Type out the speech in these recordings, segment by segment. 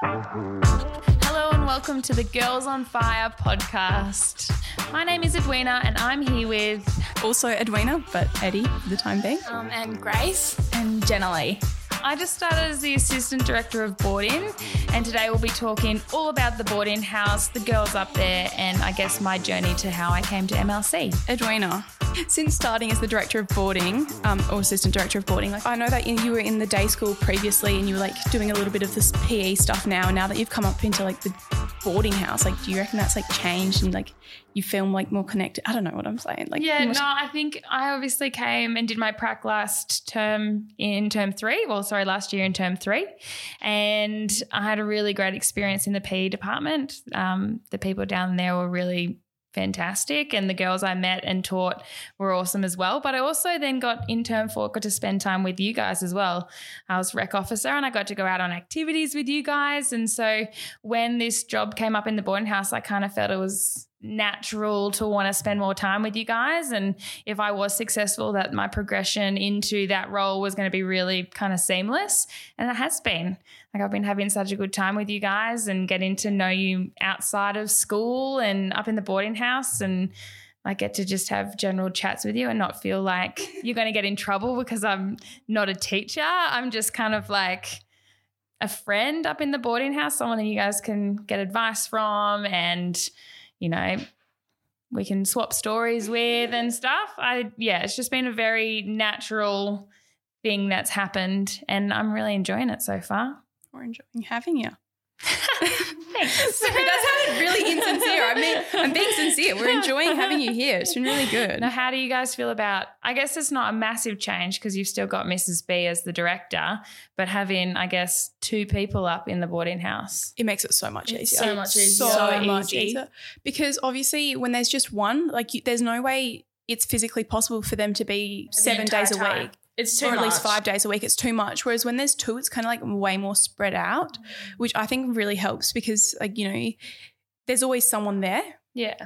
Hello and welcome to the Girls on Fire podcast. My name is Edwina and I'm here with Also Edwina, but Eddie for the time being. Um, and Grace and Jenna Lee. I just started as the assistant director of boarding, and today we'll be talking all about the boarding house, the girls up there, and I guess my journey to how I came to MLC. Edwina, since starting as the director of boarding um, or assistant director of boarding, like I know that you were in the day school previously and you were like doing a little bit of this PE stuff now. And now that you've come up into like the boarding house, like do you reckon that's like changed and like you feel like more connected? I don't know what I'm saying. Like Yeah, no, I think I obviously came and did my prac last term in term three. Well, sorry, last year in term three. And I had a really great experience in the PE department. Um, the people down there were really fantastic and the girls I met and taught were awesome as well. But I also then got in term four, got to spend time with you guys as well. I was rec officer and I got to go out on activities with you guys. And so when this job came up in the boarding house, I kind of felt it was natural to want to spend more time with you guys. And if I was successful, that my progression into that role was going to be really kind of seamless. And it has been. Like I've been having such a good time with you guys and getting to know you outside of school and up in the boarding house and I get to just have general chats with you and not feel like you're going to get in trouble because I'm not a teacher. I'm just kind of like a friend up in the boarding house, someone that you guys can get advice from and, you know, we can swap stories with and stuff. I yeah, it's just been a very natural thing that's happened and I'm really enjoying it so far. We're enjoying having you. Thanks. Sorry, that sounded really insincere. I mean, I'm being sincere. We're enjoying having you here. It's been really good. Now, how do you guys feel about? I guess it's not a massive change because you've still got Mrs. B as the director, but having, I guess, two people up in the boarding house. It makes it so much It's easier. so much easier. So, So much easy. easier. Because obviously, when there's just one, like, you, there's no way it's physically possible for them to be seven entire days a time. week. It's too or at least five days a week. It's too much. Whereas when there's two, it's kind of like way more spread out, which I think really helps because, like, you know, there's always someone there. Yeah.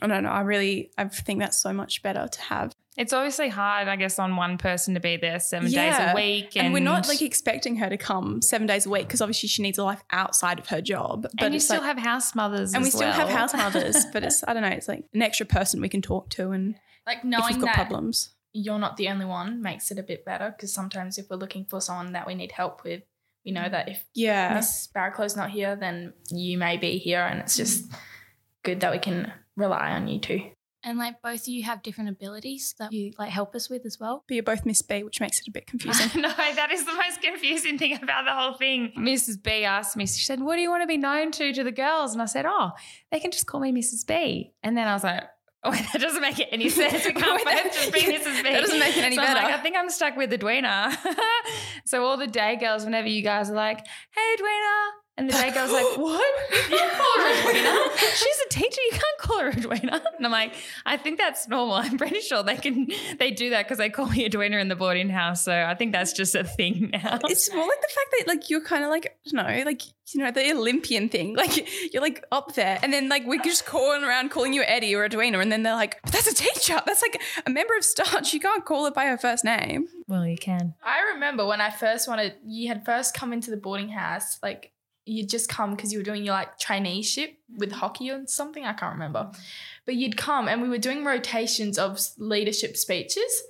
I don't know. I really, I think that's so much better to have. It's obviously hard, I guess, on one person to be there seven days a week. And, And, we're not like expecting her to come seven days a week because obviously she needs a life outside of her job. But and you still like, have house mothers. and we still have house mothers, but it's I don't know, it's like an extra person we can talk to and Like knowing if we've got that problems. You're not the only one makes it a bit better because sometimes if we're looking for someone that we need help with, we know that if Yeah. Miss Barraclow's not here, then you may be here, and it's just good that we can rely on you too. And like both of you have different abilities that you like help us with as well. But you're both Miss B, which makes it a bit confusing. no, that is the most confusing thing about the whole thing. Mrs. B asked me, she said, What do you want to be known to to the girls? And I said, Oh, they can just call me Mrs. B. And then I was like, Oh, that doesn't make it any sense. We can't that- just be Mrs. B. that doesn't make it any so I'm like, better. I think I'm stuck with the Edwina. so all the day girls, whenever you guys are like, Hey, Edwina. And the day girl's like, What? You can't call her Edwina. She's a teacher. You can't call her Edwina. And I'm like, I think that's normal. I'm pretty sure they can they do that because they call me Edwina in the boarding house. So I think that's just a thing now. it's more like the fact that like you're kind of like I don't know, like you know, the Olympian thing. Like you're like up there and then like we're just calling around calling you Eddie or Edwina, and then they're like, But that's a teacher. That's like a member of staff. You can't call her by her first name. well, you can. I remember when I first wanted, you had first come into the boarding house, like you'd just come because you were doing your like traineeship with mm. hockey or something. I can't remember. But you'd come and we were doing rotations of leadership speeches.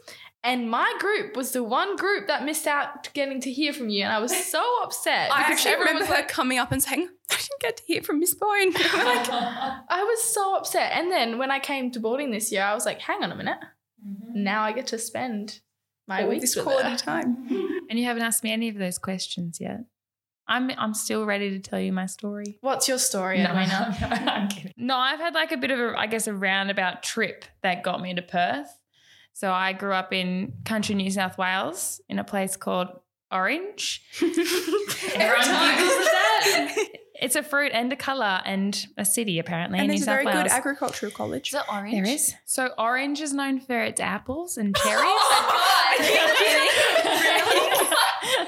And my group was the one group that missed out getting to hear from you. And I was so upset. I because actually everyone remember her like, coming up and saying, I didn't get to hear from Miss Bone. Like, I was so upset. And then when I came to boarding this year, I was like, hang on a minute. Mm-hmm. Now I get to spend my all weeks this quality her. time. And you haven't asked me any of those questions yet. I'm I'm still ready to tell you my story. What's your story, Edwina? I'm kidding. No, I've had like a bit of a, I guess, a roundabout trip that got me to Perth. So I grew up in country New South Wales in a place called Orange. Everyone giggles that. It's a fruit and a colour and a city apparently and in New there's a South very Wales. good agricultural college. Is it orange? there is. So Orange is known for its apples and cherries. Oh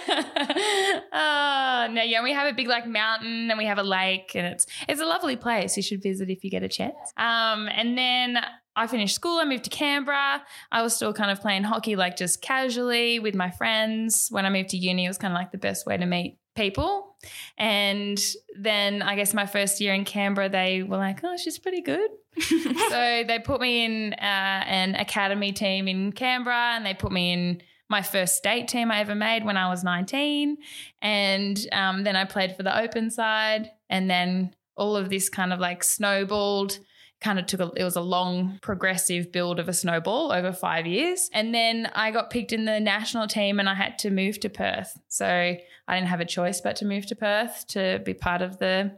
uh, no, yeah, we have a big like mountain and we have a lake and it's it's a lovely place. You should visit if you get a chance. Um, and then I finished school. I moved to Canberra. I was still kind of playing hockey, like just casually with my friends. When I moved to uni, it was kind of like the best way to meet people. And then I guess my first year in Canberra, they were like, oh, she's pretty good. so they put me in uh, an academy team in Canberra and they put me in my first state team I ever made when I was 19. And um, then I played for the open side. And then all of this kind of like snowballed kind of took a it was a long progressive build of a snowball over 5 years and then I got picked in the national team and I had to move to Perth so I didn't have a choice but to move to Perth to be part of the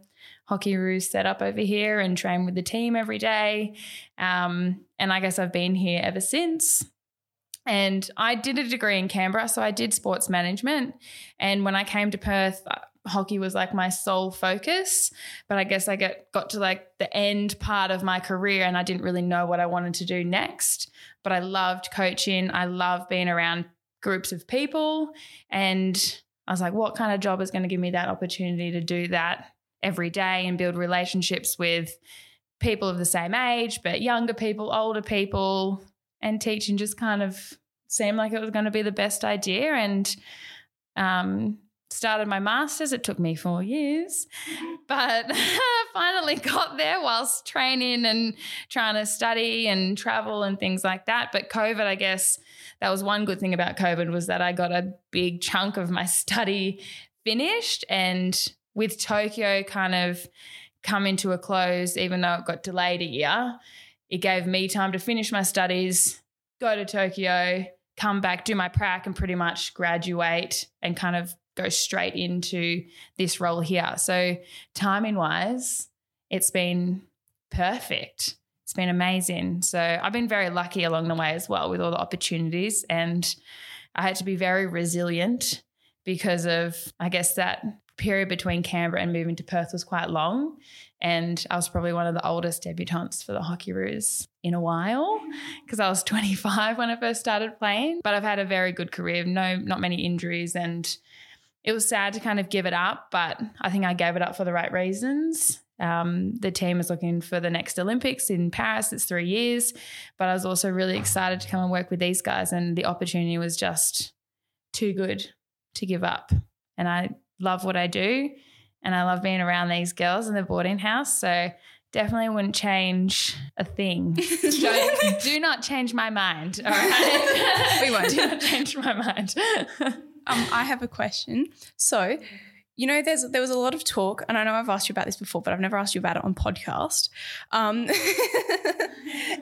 Hockeyroos setup over here and train with the team every day um, and I guess I've been here ever since and I did a degree in Canberra so I did sports management and when I came to Perth uh, hockey was like my sole focus. But I guess I get got to like the end part of my career and I didn't really know what I wanted to do next. But I loved coaching. I love being around groups of people. And I was like, what kind of job is going to give me that opportunity to do that every day and build relationships with people of the same age, but younger people, older people, and teaching just kind of seemed like it was going to be the best idea. And um, started my master's. It took me four years, but finally got there whilst training and trying to study and travel and things like that. But COVID, I guess that was one good thing about COVID was that I got a big chunk of my study finished. And with Tokyo kind of coming to a close, even though it got delayed a year, it gave me time to finish my studies, go to Tokyo, come back, do my prac, and pretty much graduate and kind of go straight into this role here. So, timing wise, it's been perfect. It's been amazing. So, I've been very lucky along the way as well with all the opportunities. And I had to be very resilient because of, I guess, that period between Canberra and moving to Perth was quite long. And I was probably one of the oldest debutantes for the Hockeyroos in a while because I was 25 when I first started playing. But I've had a very good career, no, not many injuries, and it was sad to kind of give it up, but I think I gave it up for the right reasons. Um, the team is looking for the next Olympics in Paris. It's three years, but I was also really excited to come and work with these guys, and the opportunity was just too good to give up. And I love what I do, and I love being around these girls in the boarding house. So definitely wouldn't change a thing. do not change my mind. All right, we won't. Do not change my mind. Um, I have a question. So, you know, there's there was a lot of talk, and I know I've asked you about this before, but I've never asked you about it on podcast. Um,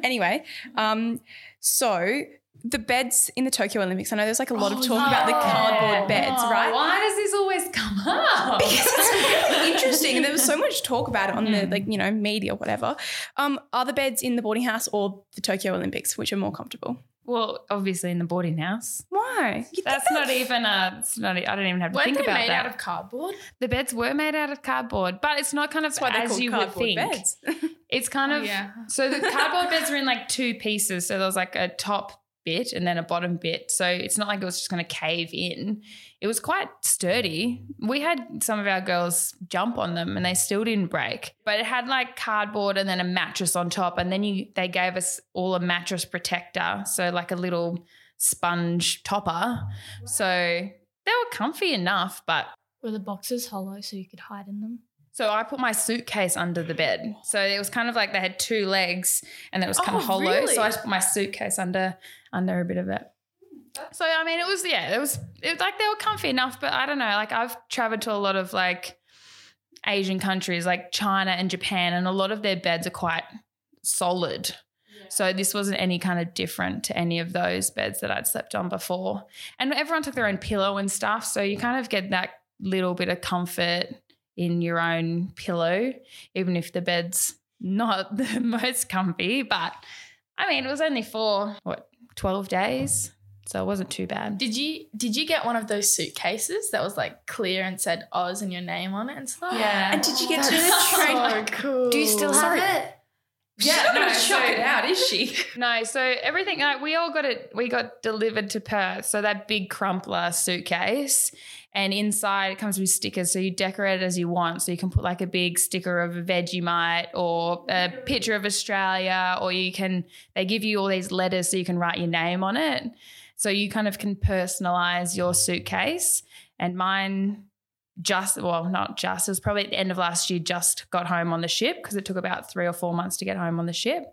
anyway, um, so the beds in the Tokyo Olympics. I know there's like a lot of Oh, talk about the cardboard beds, right? Why does this always come up? because it's really interesting and there was so much talk about it on the like you know media whatever um are the beds in the boarding house or the tokyo olympics which are more comfortable Well, obviously in the boarding house. why You think That's not even a. It's not. I don't even have to Weren't think they about made that. out of cardboard? the beds were made out of cardboard, but it's not kind of that's as you would think. beds It's kind Oh, of yeah. so the cardboard beds are in like two pieces. So there was like a top bit and then a bottom bit. So it's not like it was just going to cave in. It was quite sturdy. We had some of our girls jump on them and they still didn't break. But it had like cardboard and then a mattress on top and then you they gave us all a mattress protector, so like a little sponge topper. So they were comfy enough, but Were the boxes hollow so you could hide in them? So I put my suitcase under the bed. So it was kind of like they had two legs and it was kind Oh, of hollow. really? So I just put my suitcase under under a bit of it. So I mean it was yeah, it was it was like they were comfy enough, but I don't know. Like I've traveled to a lot of like Asian countries like China and Japan, and a lot of their beds are quite solid. So this wasn't any kind of different to any of those beds that I'd slept on before. And everyone took their own pillow and stuff. So you kind of get that little bit of comfort in your own pillow, even if the bed's not the most comfy. But I mean, it was only for what, 12 days? So it wasn't too bad. Did you did you get one of those suitcases that was like clear and said Oz and your name on it and stuff? Yeah. and did you get to That's train so cool. Do you still have Sorry. it? She's Yeah, not gonna no, chuck so- it out is she No, so everything like we all got it. We got delivered to Perth. So that big crumpler suitcase, and inside it comes with stickers. So you decorate it as you want. So you can put like a big sticker of a Vegemite or a picture of Australia, or you can. They give you all these letters so you can write your name on it. So you kind of can personalize your suitcase. And mine just well, not just. It was probably at the end of last year. Just got home on the ship because it took about three or four months to get home on the ship.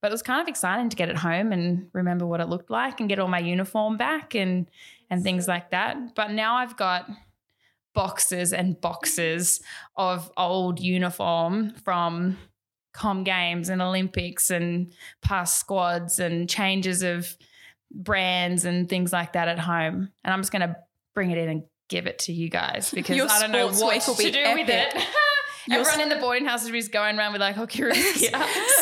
But it was kind of exciting to get it home and remember what it looked like and get all my uniform back and and things like that. But now I've got boxes and boxes of old uniform from com games and Olympics and past squads and changes of brands and things like that at home. And I'm just going to bring it in and give it to you guys because Your I don't know what to do with it. Your Everyone in the boarding house is going around with like hockey roots.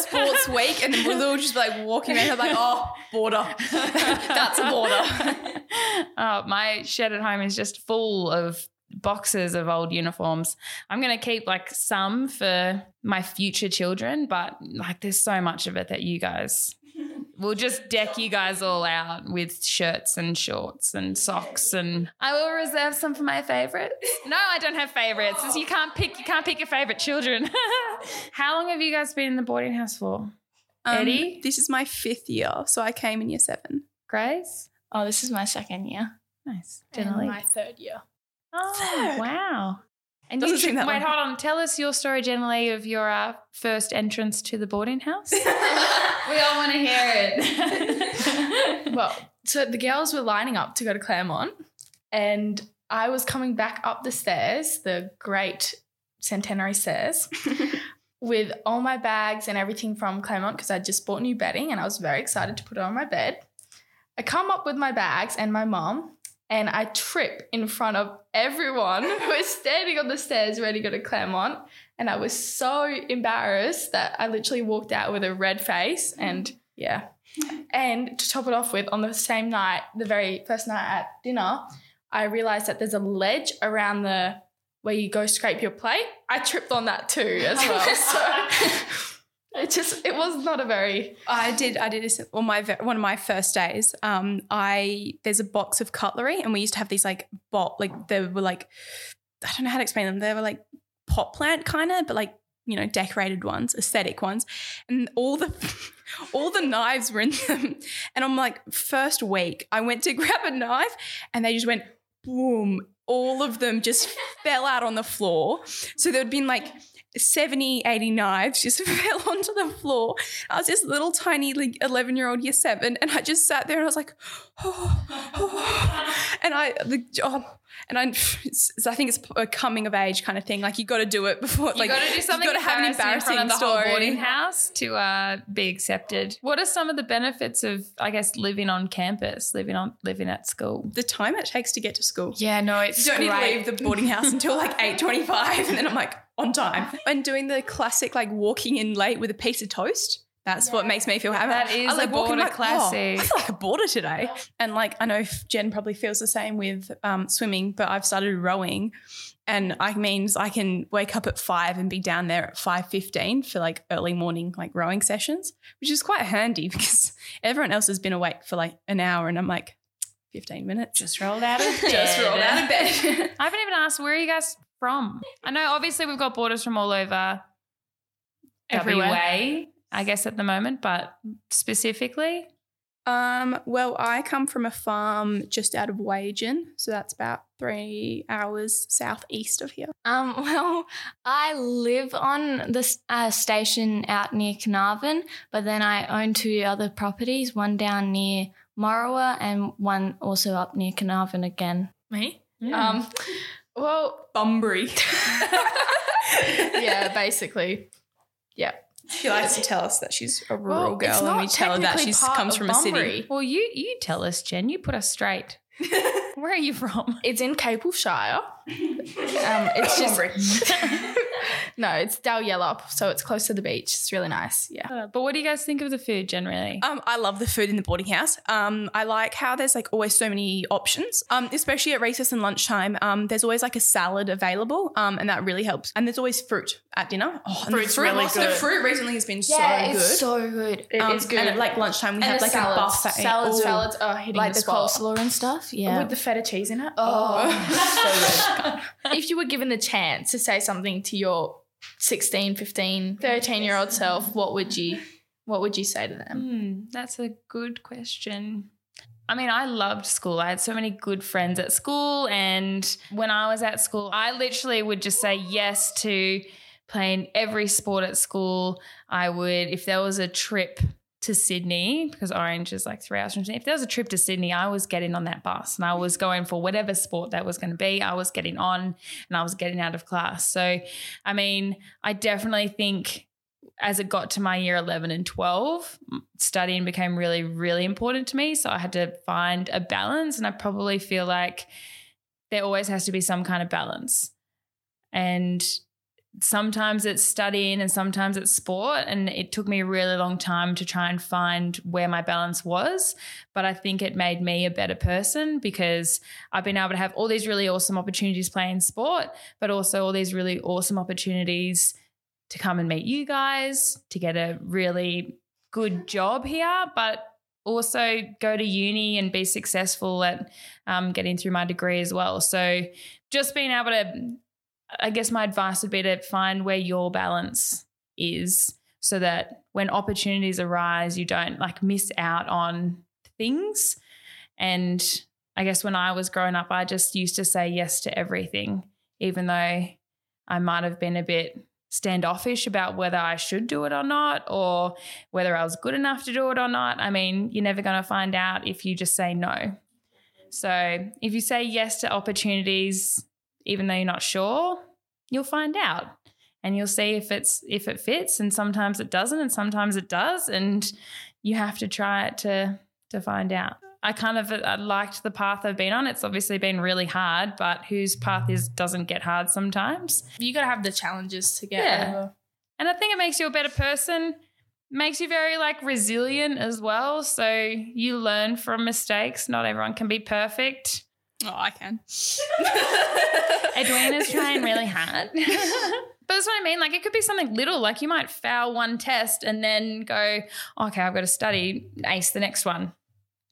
Sports week, and then we'll all just be like walking around like, oh, boarder. That's a boarder. oh, my shed at home is just full of boxes of old uniforms. I'm going to keep like some for my future children, but like there's so much of it that you guys We'll just deck you guys all out with shirts and shorts and socks, and I will reserve some for my favorites. No, I don't have favorites. You can't pick. You can't pick your favorite children. How long have you guys been in the boarding house for? Um, Eddie? This is my fifth year, so I came in year seven. Grace, Oh, this is my second year. nice. And my third year. Oh, Third. wow. And Doesn't you, seem that wait, long. hold on. Tell us your story, generally, of your uh, first entrance to the boarding house. we all want to hear it. Well, so the girls were lining up to go to Claremont, and I was coming back up the stairs, the great centenary stairs, with all my bags and everything from Claremont because I just bought new bedding and I was very excited to put it on my bed. I come up with my bags and my mom, and I trip in front of everyone who is standing on the stairs ready to go to Claremont. And I was so embarrassed that I literally walked out with a red face. And yeah. And to top it off with, on the same night, the very first night at dinner, I realized that there's a ledge around the where you go scrape your plate. I tripped on that too as well. so it just it was not a very I did. I did this on my one of my first days. Um, I there's a box of cutlery, and we used to have these like bot like they were like I don't know how to explain them. They were like pot plant kind of, but like you know decorated ones, aesthetic ones, and all the all the knives were in them. And I'm like, first week, I went to grab a knife, and they just went boom. All of them just fell out on the floor. So there'd been like 70, 80 knives just fell onto the floor. I was this little tiny like 11 year old year seven, and I just sat there and I was like, oh, oh. and I, the, oh, and I, I think it's a coming of age kind of thing. Like you got to do it before, You like got to do something you got to have an embarrassing in front of the whole story. boarding house to uh, be accepted. What are some of the benefits of, I guess, living on campus, living on living at school? The time it takes to get to school. Yeah, no, it's You don't need to leave the boarding house until like 8.25 and then I'm like on time. And doing the classic like walking in late with a piece of toast. That's what makes me feel happy. That is I was a like walking boarder like, classic. Oh, I feel like a boarder today. And like I know Jen probably feels the same with um, swimming, but I've started rowing. And I means I can wake up at five and be down there at five fifteen for like early morning like rowing sessions, which is quite handy because everyone else has been awake for like an hour, and I'm like fifteen minutes. Just rolled out of bed. Just rolled out of bed. I haven't even asked where are you guys from. I know obviously we've got boarders from all over Everywhere. WA, I guess at the moment, but specifically, Um, well, I come from a farm just out of Wagin, so that's about three hours southeast of here. Um, well, I live on this uh, station out near Carnarvon, but then I own two other properties, one down near Morawa and one also up near Carnarvon again. me. um, Um well Bunbury. yeah, basically. Yeah. she likes to tell us that she's a rural Well, girl, and not we tell her that she comes of from a city. Well, you you tell us, Jen. You put us straight. Where are you from? It's in Capel Shire. Um, it's just no, it's Dalyellup, so it's close to the beach. It's really nice. Yeah. Uh, but what do you guys think of the food generally? Um, I love the food in the boarding house. Um, I like how there's like always so many options. Um, especially at recess and lunchtime. Um, there's always like a salad available. Um, and that really helps. And there's always fruit at dinner. Oh, and Fruit's the fruit, really The fruit recently has been so yeah, good. it's so good. It um, is good. And at like lunchtime, we And have like salads. a buffet. Salads, Ooh. salads are hitting Like the, the spot. coleslaw and stuff. Yeah. With the feta cheese in it. Oh. so good. if you were given the chance to say something to your 16, 15, 13 year old self, what would you what would you say to them? Hmm, that's a good question. I mean, I loved school. I had so many good friends at school. And when I was at school, I literally would just say yes to playing every sport at school. I would, if there was a trip to Sydney, because Orange is like three hours from Sydney, if there was a trip to Sydney, I was getting on that bus and I was going for whatever sport that was going to be. I was getting on and I was getting out of class. So, I mean, I definitely think as it got to my year 11 and 12, studying became really, really important to me. So I had to find a balance. And I probably feel like there always has to be some kind of balance. And sometimes it's studying and sometimes it's sport. And it took me a really long time to try and find where my balance was. But I think it made me a better person because I've been able to have all these really awesome opportunities playing sport, but also all these really awesome opportunities to come and meet you guys, to get a really good job here, but also go to uni and be successful at um, getting through my degree as well. So just being able to, I guess my advice would be to find where your balance is so that when opportunities arise, you don't like miss out on things. And I guess when I was growing up, I just used to say yes to everything, even though I might have been a bit standoffish about whether I should do it or not, or whether I was good enough to do it or not. I mean, you're never going to find out if you just say no. So if you say yes to opportunities, even though you're not sure, you'll find out and you'll see if it's if it fits and sometimes it doesn't and sometimes it does and you have to try it to to find out I kind of I liked the path I've been on. It's obviously been really hard, but whose path is doesn't get hard sometimes. You got to have the challenges to get Yeah. over. And I think it makes you a better person, makes you very like resilient as well. So you learn from mistakes. Not everyone can be perfect. Oh, I can. Edwina's trying really hard. But that's what I mean. Like it could be something little. Like you might fail one test and then go, okay, I've got to study, ace the next one.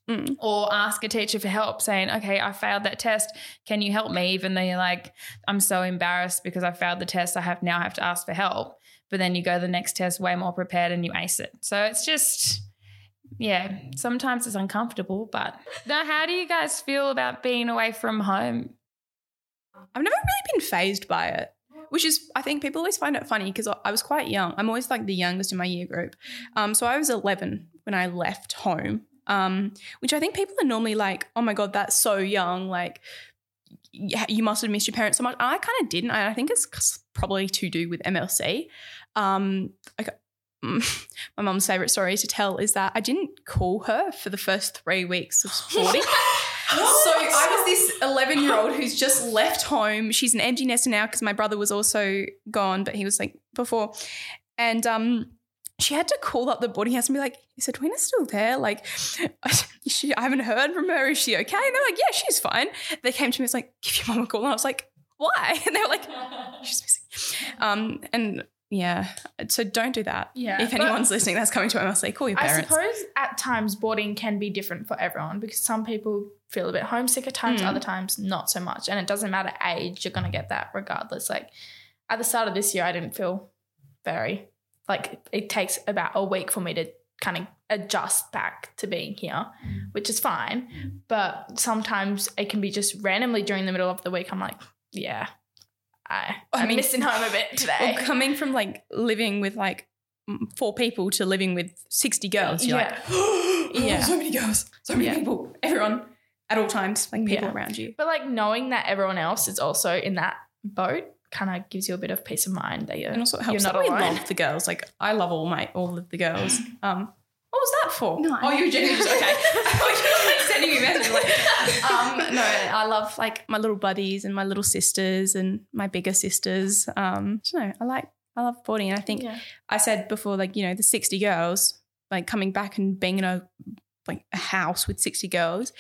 Mm. Or ask a teacher for help, saying, okay, I failed that test. Can you help me? Even though you're like, I'm so embarrassed because I failed the test. I have now have to ask for help. But then you go the next test way more prepared and you ace it. So it's just yeah, sometimes it's uncomfortable, but now how do you guys feel about being away from home? I've never really been phased by it, which is, I think people always find it funny because I was quite young. I'm always like the youngest in my year group. Um, so I was 11 when I left home, um, which I think people are normally like, oh my God, that's so young. Like, you must have missed your parents so much. I kind of didn't. I think it's probably to do with MLC. Um, my mum's favorite story to tell is that I didn't call her for the first three weeks of sporting. So I was this 11 year old who's just left home. She's an empty nester now because my brother was also gone, but he was like before. And um, she had to call up the boarding house and be like, "Is Edwina still there? Like, she, I haven't heard from her. Is she okay?" And they're like, "Yeah, she's fine." They came to me, and it's like, "Give your mum a call," and I was like, "Why?" And they were like, "She's missing." Um, and yeah, so don't do that. Yeah, If anyone's listening that's coming to MLC, call your parents. I suppose at times boarding can be different for everyone because some people feel a bit homesick at times, Mm. other times not so much. And it doesn't matter age, you're going to get that regardless. Like at the start of this year, I didn't feel very, like, it takes about a week for me to kind of adjust back to being here, which is fine. But sometimes it can be just randomly during the middle of the week, I'm like, yeah, I, I I'm mean- missing home a bit today. Well, coming from like living with like four people to living with 60 girls, you're Yeah. like, Yeah. so many girls, so many Yeah. people, everyone at all times, like people Yeah. around you. But like knowing that everyone else is also in that boat kind of gives you a bit of peace of mind that you're, And also it you're helps not alone. love the girls. Like I love all my all of the girls. Um, what for? No, oh, you were genuinely just okay. I thought you were like sending me messages. Like, um, no, I love like my little buddies and my little sisters and my bigger sisters. Um, I don't know. I like I love boarding, and I think Yeah. I said before, like, you know, the 60 girls, like coming back and being in a like a house with 60 girls,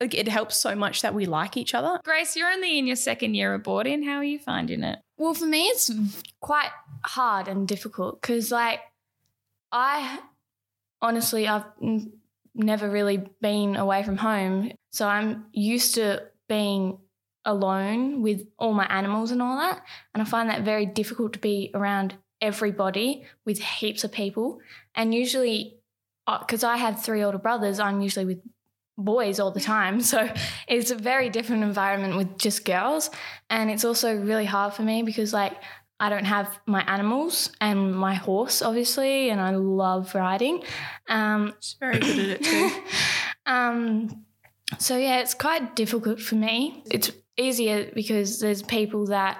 like it helps so much that we like each other. Grace, you're only in your second year of boarding. How are you finding it? Well, for me, it's quite hard and difficult because, like, I honestly, I've never really been away from home. So I'm used to being alone with all my animals and all that. And I find that very difficult to be around everybody with heaps of people. And usually, uh, because I have three older brothers, I'm usually with boys all the time. So it's a very different environment with just girls. And it's also really hard for me because, like, I don't have my animals and my horse, obviously, and I love riding. Um, She's very good at it too. um, so yeah, it's quite difficult for me. It's easier because there's people that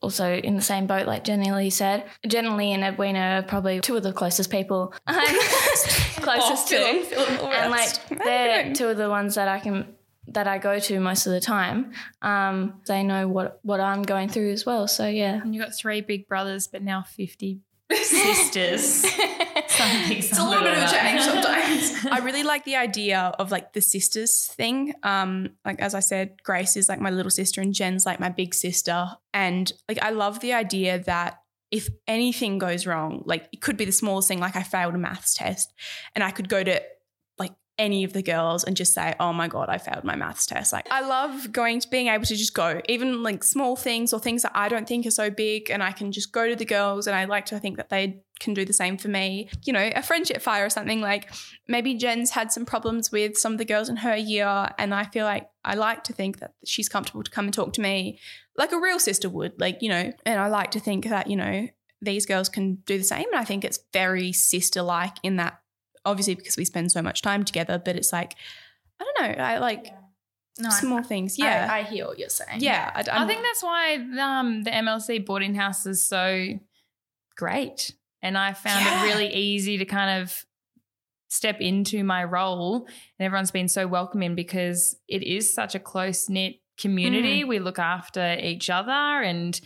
also in the same boat, like Jenny Lee said. Jenny Lee and Edwina are probably two of the closest people I'm closest to. And like they're two of the ones that I can that I go to most of the time. Um, they know what what I'm going through as well. So yeah. And you got three big brothers, but now 50 sisters. It's a little bit of a change sometimes. I really like the idea of like the sisters thing. Um, like as I said, Grace is like my little sister and Jen's like my big sister. And like I love the idea that if anything goes wrong, like it could be the smallest thing, like I failed a maths test, and I could go to like any of the girls and just say, "Oh my god, I failed my maths test." Like I love going to being able to just go, even like small things or things that I don't think are so big, and I can just go to the girls, and I like to think that they can do the same for me. You know, a friendship fire or something like maybe Jen's had some problems with some of the girls in her year, and I feel like I like to think that she's comfortable to come and talk to me like a real sister would, like, you know, and I like to think that, you know, these girls can do the same. And I think it's very sister like in that, obviously, because we spend so much time together, but it's like, I don't know, I like No, I- small things. Yeah. I, I hear what you're saying. yeah. I, I think that's why um, the MLC boarding house is so great. And I found Yeah. it really easy to kind of step into my role. And everyone's been so welcoming because it is such a close knit community. We look after each other. And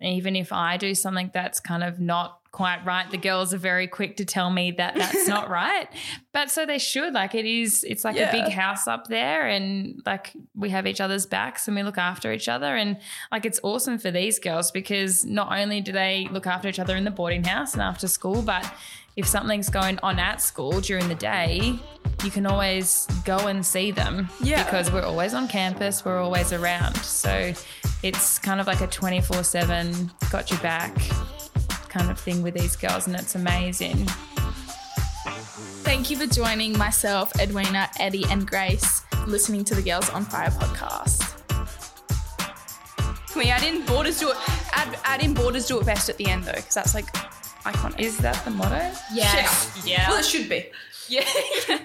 even if I do something that's kind of not quite right, the girls are very quick to tell me that that's not right. But so they should. Like it is, it's like a big house up there. And like we have each other's backs and we look after each other. And like it's awesome for these girls because not only do they look after each other in the boarding house and after school, but if something's going on at school during the day, you can always go and see them Yeah. because we're always on campus, we're always around. So it's kind of like a 24 7 got your back kind of thing with these girls, and it's amazing. Thank you for joining myself, Edwina, Eddie, and Grace listening to the Girls on Fire podcast. Can we add in boarders do it? Add, add in boarders do it best at the end though, because that's like iconic. Is that the motto? Yes. Yeah. Well, it should be. Yeah.